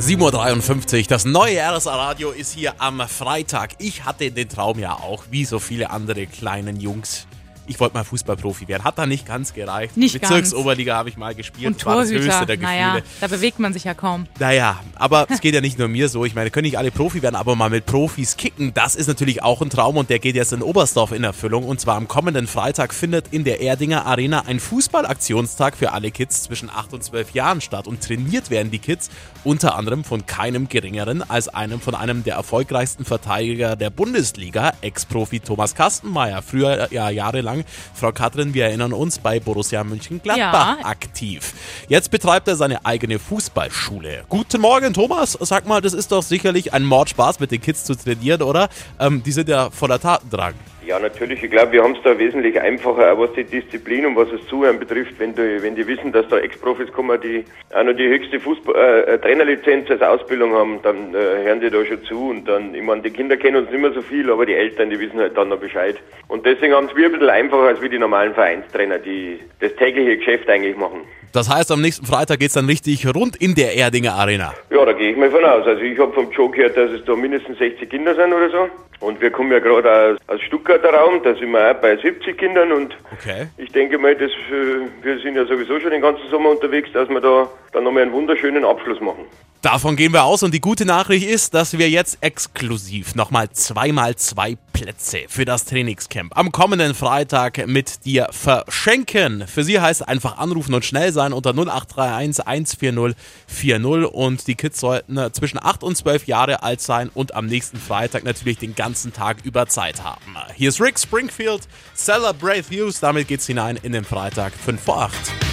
7.53 Uhr, das neue RSA-Radio ist hier am Freitag. Ich hatte den Traum ja auch, wie so viele andere kleinen Jungs. Ich wollte mal Fußballprofi werden. Hat da nicht ganz gereicht. Nicht Bezirksoberliga habe ich mal gespielt. Und das war das Torhüter, höchste der Gefühle. naja, da bewegt man sich ja kaum. Naja, aber es geht ja nicht nur mir so. Ich meine, können nicht alle Profi werden, aber mal mit Profis kicken, das ist natürlich auch ein Traum und der geht jetzt in Oberstdorf in Erfüllung. Und zwar am kommenden Freitag findet in der Erdinger Arena ein Fußballaktionstag für alle Kids zwischen 8 und 12 Jahren statt. Und trainiert werden die Kids unter anderem von keinem geringeren als einem von einem der erfolgreichsten Verteidiger der Bundesliga, Ex-Profi Thomas Kastenmeier. Früher ja jahrelang, Frau Katrin, wir erinnern uns, bei Borussia Mönchengladbach Ja. aktiv. Jetzt betreibt er seine eigene Fußballschule. Guten Morgen, Thomas. Sag mal, das ist doch sicherlich ein Mordspaß, mit den Kids zu trainieren, oder? Ähm, die sind ja voller Tatendrang. Ja, natürlich. Ich glaube, wir haben es da wesentlich einfacher, auch was die Disziplin und was das Zuhören betrifft. Wenn, die, wenn die wissen, dass da Ex-Profis kommen, die auch noch die höchste Fußball äh, Trainerlizenz als Ausbildung haben, dann äh, hören die da schon zu. Und dann, ich meine, die Kinder kennen uns nicht mehr so viel, aber die Eltern, die wissen halt dann noch Bescheid. Und deswegen haben es wir ein bisschen einfacher als wie die normalen Vereinstrainer, die das tägliche Geschäft eigentlich machen. Das heißt, am nächsten Freitag geht's dann richtig rund in der Erdinger Arena. Ja, da gehe ich mal von aus. Also ich habe vom Joe gehört, dass es da mindestens 60 Kinder sind oder so. Und wir kommen ja gerade aus, aus Stuttgarter Raum, da sind wir auch bei 70 Kindern und Okay. ich denke mal, dass, äh, wir sind ja sowieso schon den ganzen Sommer unterwegs, dass wir da dann nochmal einen wunderschönen Abschluss machen. Davon gehen wir aus und die gute Nachricht ist, dass wir jetzt exklusiv nochmal zweimal zwei Plätze für das Trainingscamp am kommenden Freitag mit dir verschenken. Für Sie heißt einfach anrufen und schnell sein unter 0831 140 40 und die Kids sollten äh, zwischen 8 und 12 Jahre alt sein und am nächsten Freitag natürlich den ganzen Tag über Zeit haben. Hier ist Rick Springfield, Celebrate Views, damit geht's hinein in den Freitag 5 vor 8.